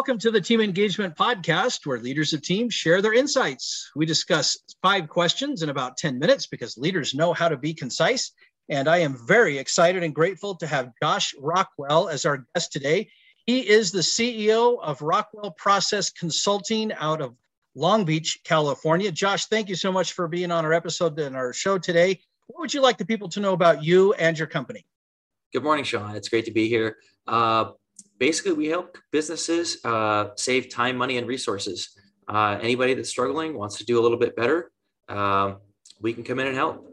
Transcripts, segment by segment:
Welcome to the Team Engagement Podcast, where leaders of teams share their insights. We discuss five questions in about 10 minutes because leaders know how to be concise. And I am very excited and grateful to have Josh Rockwell as our guest today. He is the CEO of Rockwell Process Consulting out of Long Beach, California. Josh, thank you so much for being on our episode and our show today. What would you like the people to know about you and your company? Good morning, Sean. It's great to be here. Uh, basically we help businesses uh, save time money and resources. Uh, anybody that's struggling wants to do a little bit better um, we can come in and help.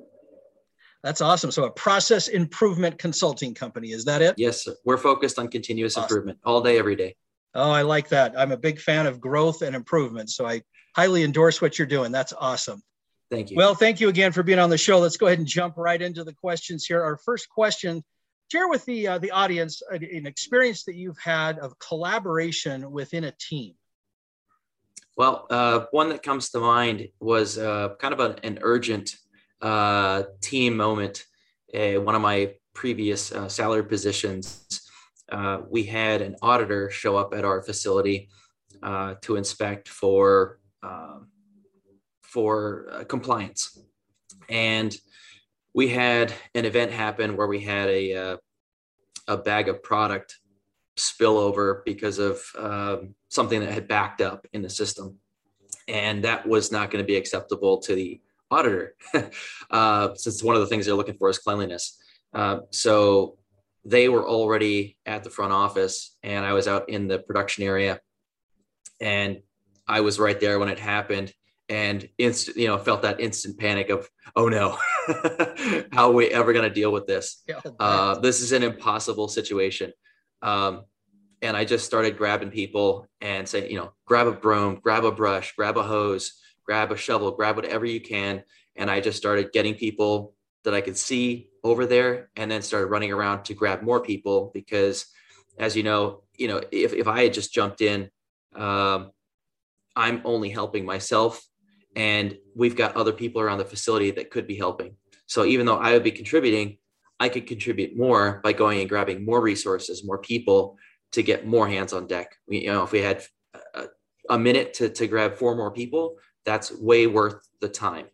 That's awesome. So a process improvement consulting company is that it? Yes sir. we're focused on continuous awesome. improvement all day every day. Oh i like that. I'm a big fan of growth and improvement so i highly endorse what you're doing. That's awesome. Thank you. Well thank you again for being on the show. Let's go ahead and jump right into the questions here. Our first question share with the uh, the audience an experience that you've had of collaboration within a team. Well, uh, one that comes to mind was uh, kind of a, an urgent uh, team moment. one of my previous uh, salary positions, uh, we had an auditor show up at our facility to inspect for um, for compliance, and we had an event happen where we had a uh, a bag of product spill over because of um, something that had backed up in the system, and that was not going to be acceptable to the auditor, uh, since one of the things they're looking for is cleanliness. Uh, so they were already at the front office, and I was out in the production area, and I was right there when it happened and instant, you know, felt that instant panic of, oh no, how are we ever going to deal with this? Uh, this is an impossible situation. Um, and I just started grabbing people and saying, you know, grab a broom, grab a brush, grab a hose, grab a shovel, grab whatever you can. And I just started getting people that I could see over there and then started running around to grab more people because as you know, you know, if, if I had just jumped in, um, I'm only helping myself and we've got other people around the facility that could be helping. So even though I would be contributing, I could contribute more by going and grabbing more resources, more people to get more hands on deck. We, you know, if we had a, a minute to, to grab four more people, that's way worth the time.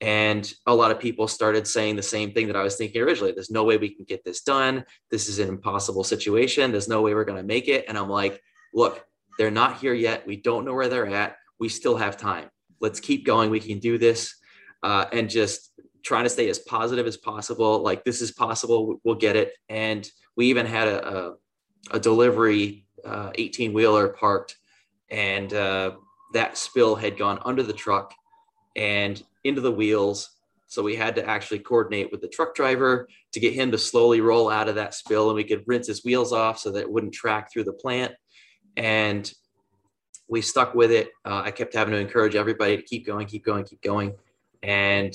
And a lot of people started saying the same thing that I was thinking originally. There's no way we can get this done. This is an impossible situation. There's no way we're going to make it. And I'm like, look, they're not here yet. We don't know where they're at. We still have time let's keep going. We can do this. Uh, and just trying to stay as positive as possible. Like this is possible. We'll get it. And we even had a, a, a delivery 18 uh, wheeler parked and uh, that spill had gone under the truck and into the wheels. So we had to actually coordinate with the truck driver to get him to slowly roll out of that spill and we could rinse his wheels off so that it wouldn't track through the plant. And we stuck with it. Uh, I kept having to encourage everybody to keep going, keep going, keep going. And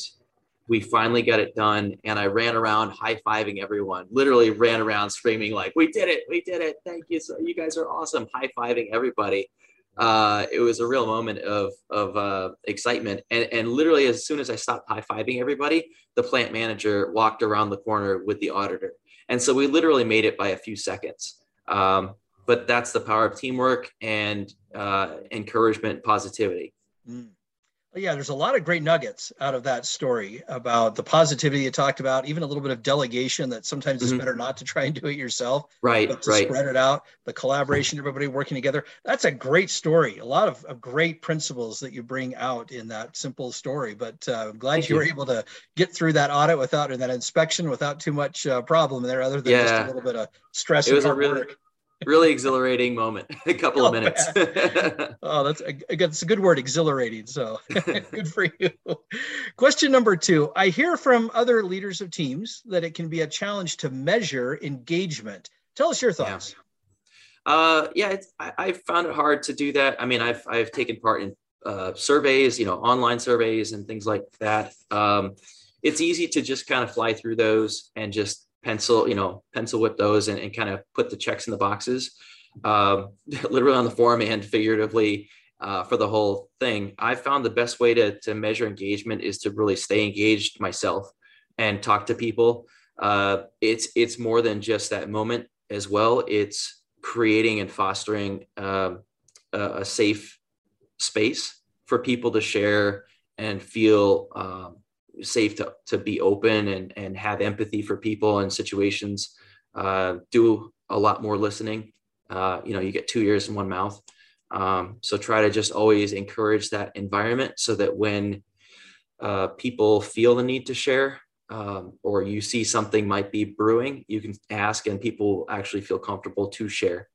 we finally got it done. And I ran around high fiving everyone, literally ran around screaming, like, we did it, we did it. Thank you. So you guys are awesome. High fiving everybody. Uh, it was a real moment of, of uh, excitement. And, and literally, as soon as I stopped high fiving everybody, the plant manager walked around the corner with the auditor. And so we literally made it by a few seconds. Um, but that's the power of teamwork and uh, encouragement, positivity. Mm. Yeah, there's a lot of great nuggets out of that story about the positivity you talked about, even a little bit of delegation that sometimes mm-hmm. it's better not to try and do it yourself. Right, but to right. Spread it out, the collaboration, everybody working together. That's a great story. A lot of, of great principles that you bring out in that simple story. But uh, I'm glad Thank you, you were able to get through that audit without and that inspection without too much uh, problem there, other than yeah. just a little bit of stress. It was a really, work really exhilarating moment. a couple of minutes. oh, that's a, that's a good word, exhilarating. So good for you. Question number two: I hear from other leaders of teams that it can be a challenge to measure engagement. Tell us your thoughts. Yeah, uh, yeah I, I found it hard to do that. I mean, I've I've taken part in uh, surveys, you know, online surveys and things like that. Um, it's easy to just kind of fly through those and just pencil, you know, pencil whip those and, and kind of put the checks in the boxes, um, literally on the form and figuratively uh, for the whole thing. I found the best way to, to measure engagement is to really stay engaged myself and talk to people. Uh, it's it's more than just that moment as well. It's creating and fostering um, a, a, safe space for people to share and feel um, safe to, to be open and, and have empathy for people and situations. Uh, do a lot more listening. Uh, you know, you get two ears in one mouth. Um, so try to just always encourage that environment so that when uh, people feel the need to share um, or you see something might be brewing, you can ask and people actually feel comfortable to share.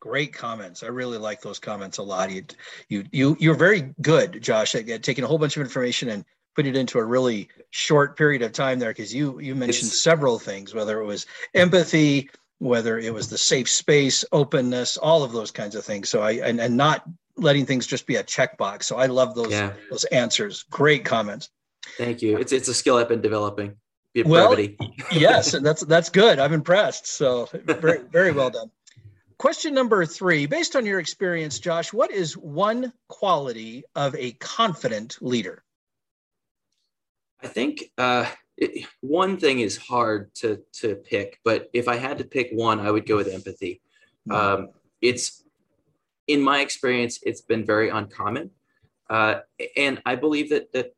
Great comments. I really like those comments a lot. You, you, you, you're very good, Josh, at taking a whole bunch of information and put it into a really short period of time there because you you mentioned it's, several things, whether it was empathy, whether it was the safe space, openness, all of those kinds of things. So I and, and not letting things just be a checkbox. So I love those yeah. those answers. Great comments. Thank you. It's it's a skill I've been developing. Well, yes, and that's that's good. I'm impressed. So very very well done. Question number three, based on your experience, Josh, what is one quality of a confident leader? I think uh, it, one thing is hard to to pick, but if I had to pick one, I would go with empathy. Hmm. Um, it's in my experience, it's been very uncommon, uh, and I believe that that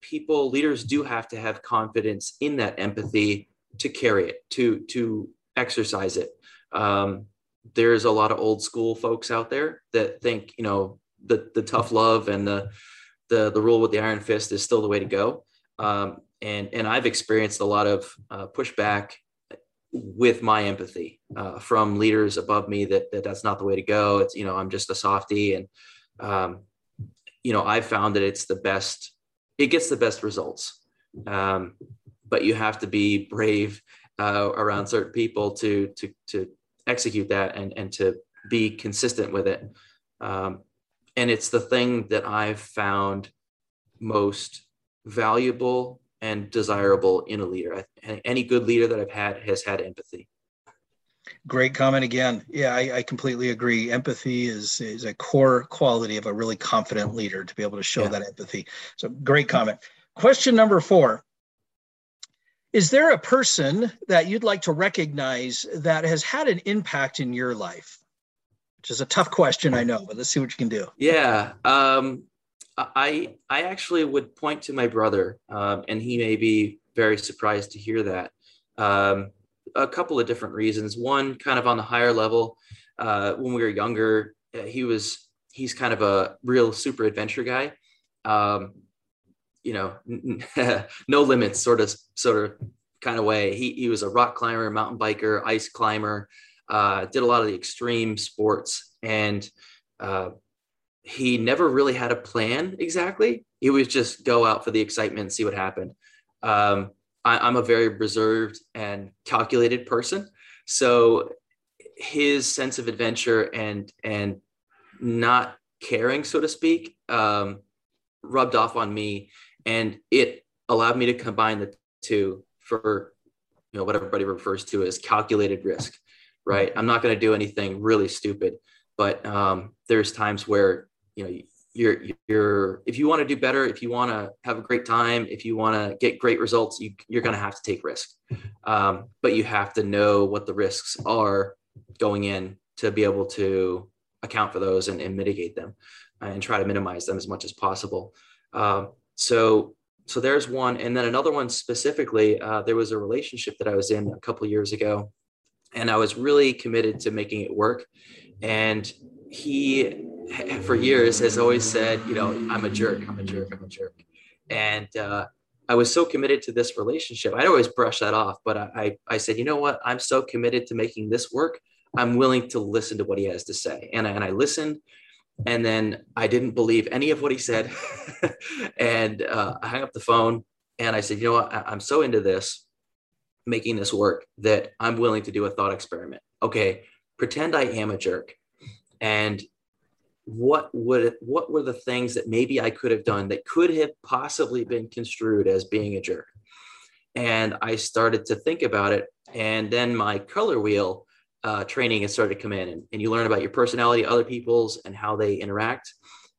people leaders do have to have confidence in that empathy to carry it to to exercise it. Um, there's a lot of old school folks out there that think you know the the tough love and the the the rule with the iron fist is still the way to go. Um, and and I've experienced a lot of uh, pushback with my empathy uh, from leaders above me that, that that's not the way to go. It's you know I'm just a softy, and um, you know I've found that it's the best. It gets the best results, um, but you have to be brave uh, around certain people to to to execute that and and to be consistent with it. Um, and it's the thing that I've found most valuable and desirable in a leader. Any good leader that I've had has had empathy. Great comment again. Yeah, I, I, completely agree. Empathy is is a core quality of a really confident leader to be able to show yeah. that empathy. So great comment. Question number four. Is there a person that you'd like to recognize that has had an impact in your life? Which is a tough question, I know, but let's see what you can do. Yeah. Um, I I actually would point to my brother, um, and he may be very surprised to hear that. Um, a couple of different reasons. One, kind of on the higher level, uh, when we were younger, uh, he was he's kind of a real super adventure guy. Um, you know, no limits, sort of sort of kind of way. He he was a rock climber, mountain biker, ice climber. Uh, did a lot of the extreme sports and uh, he never really had a plan exactly. He would just go out for the excitement and see what happened. Um, I, am a very reserved and calculated person, so his sense of adventure and and not caring, so to speak, um, rubbed off on me, and it allowed me to combine the two for you know what everybody refers to as calculated risk. Right, I'm not going to do anything really stupid, but um, there's times where you know you're you're if you want to do better if you want to have a great time if you want to get great results you, you're going to have to take risk. Um, but you have to know what the risks are going in to be able to account for those and, and mitigate them and try to minimize them as much as possible. Um, so so there's one and then another one specifically uh, there was a relationship that i was in a couple years ago and i was really committed to making it work. And he for years has always said, you know, I'm a jerk, I'm a jerk, I'm a jerk. And uh, I was so committed to this relationship. I'd always brush that off, but I, I said, you know what? I'm so committed to making this work. I'm willing to listen to what he has to say. And I, and I listened. And then I didn't believe any of what he said. and uh, I hung up the phone and I said, you know what? I, I'm so into this, making this work, that I'm willing to do a thought experiment. Okay, pretend I am a jerk. And what would what were the things that maybe I could have done that could have possibly been construed as being a jerk? And I started to think about it, and then my color wheel uh, training has started to come in, and, and you learn about your personality, other people's, and how they interact.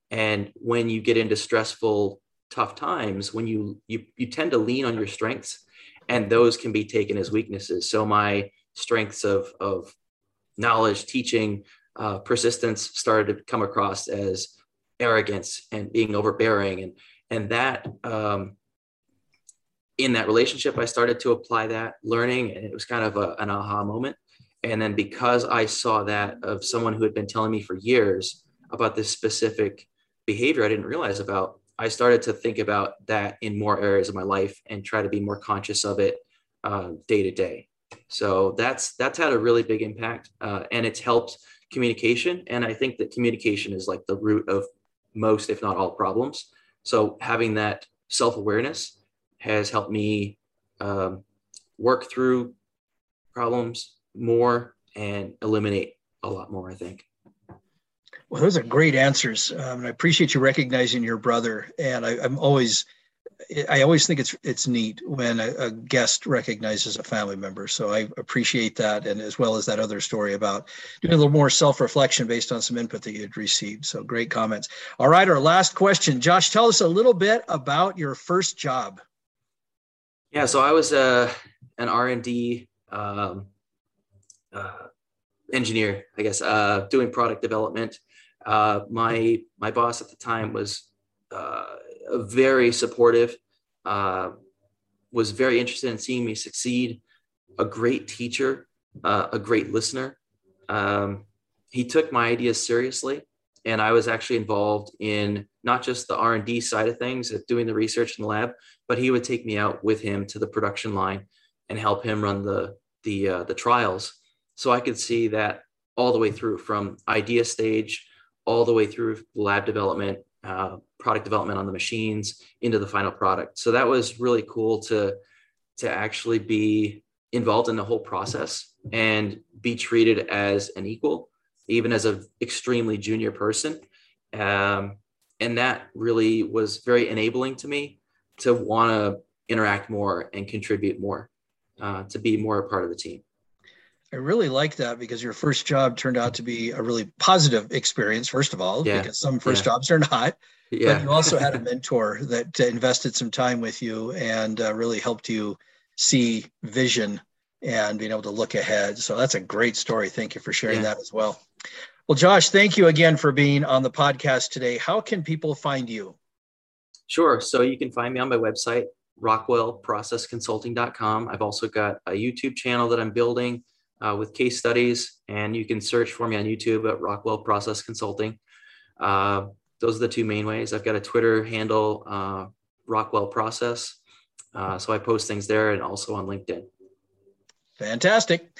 And when you get into stressful, tough times, when you you you tend to lean on your strengths, and those can be taken as weaknesses. So my strengths of of knowledge, teaching, uh, persistence started to come across as arrogance and being overbearing, and and that um, in that relationship, I started to apply that learning, and it was kind of a, an aha moment. And then because I saw that of someone who had been telling me for years about this specific behavior I didn't realize about, I started to think about that in more areas of my life and try to be more conscious of it uh, day to day. So that's that's had a really big impact, uh, and it's helped communication. And I think that communication is like the root of most, if not all, problems. So having that self awareness has helped me um, work through problems more and eliminate a lot more. I think. Well, those are great answers. Um, I appreciate you recognizing your brother. And I, am always, I always think it's it's neat when a, a, guest recognizes a family member. So I appreciate that, and as well as that other story about doing a little more self-reflection based on some input that you had received. So great comments. All right, our last question, Josh. Tell us a little bit about your first job. Yeah, so I was uh, an R and D. Um, uh, engineer, I guess, uh, doing product development. Uh, my my boss at the time was uh, very supportive, uh, was very interested in seeing me succeed. A great teacher, uh, a great listener. Um, he took my ideas seriously, and I was actually involved in not just the R and D side of things, of doing the research in the lab, but he would take me out with him to the production line and help him run the the uh, the trials. So I could see that all the way through from idea stage all the way through lab development, uh, product development on the machines into the final product. So that was really cool to to actually be involved in the whole process and be treated as an equal, even as an extremely junior person. Um, and that really was very enabling to me to want to interact more and contribute more, uh, to be more a part of the team. I really like that because your first job turned out to be a really positive experience, first of all, yeah. because some first yeah. jobs are not. Yeah. But you also had a mentor that uh, invested some time with you and uh, really helped you see vision and being able to look ahead. So that's a great story. Thank you for sharing yeah. that as well. Well, Josh, thank you again for being on the podcast today. How can people find you? Sure. So you can find me on my website, rockwellprocessconsulting.com. I've also got a YouTube channel that I'm building uh, with case studies, and you can search for me on YouTube at Rockwell Process Consulting. Uh, those are the two main ways. I've got a Twitter handle, uh, Rockwell Process. Uh, so I post things there and also on LinkedIn. Fantastic.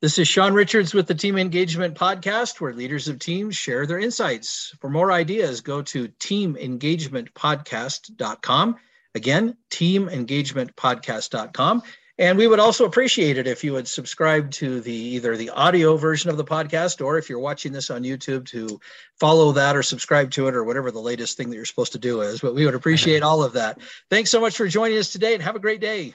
This is Sean Richards with the Team Engagement Podcast, where leaders of teams share their insights. For more ideas, go to teamengagementpodcast.com. Again, teamengagementpodcast.com. And we would also appreciate it if you would subscribe to the either the audio version of the podcast or if you're watching this on YouTube to follow that or subscribe to it or whatever the latest thing that you're supposed to do is. But we would appreciate all of that. Thanks so much for joining us today and have a great day.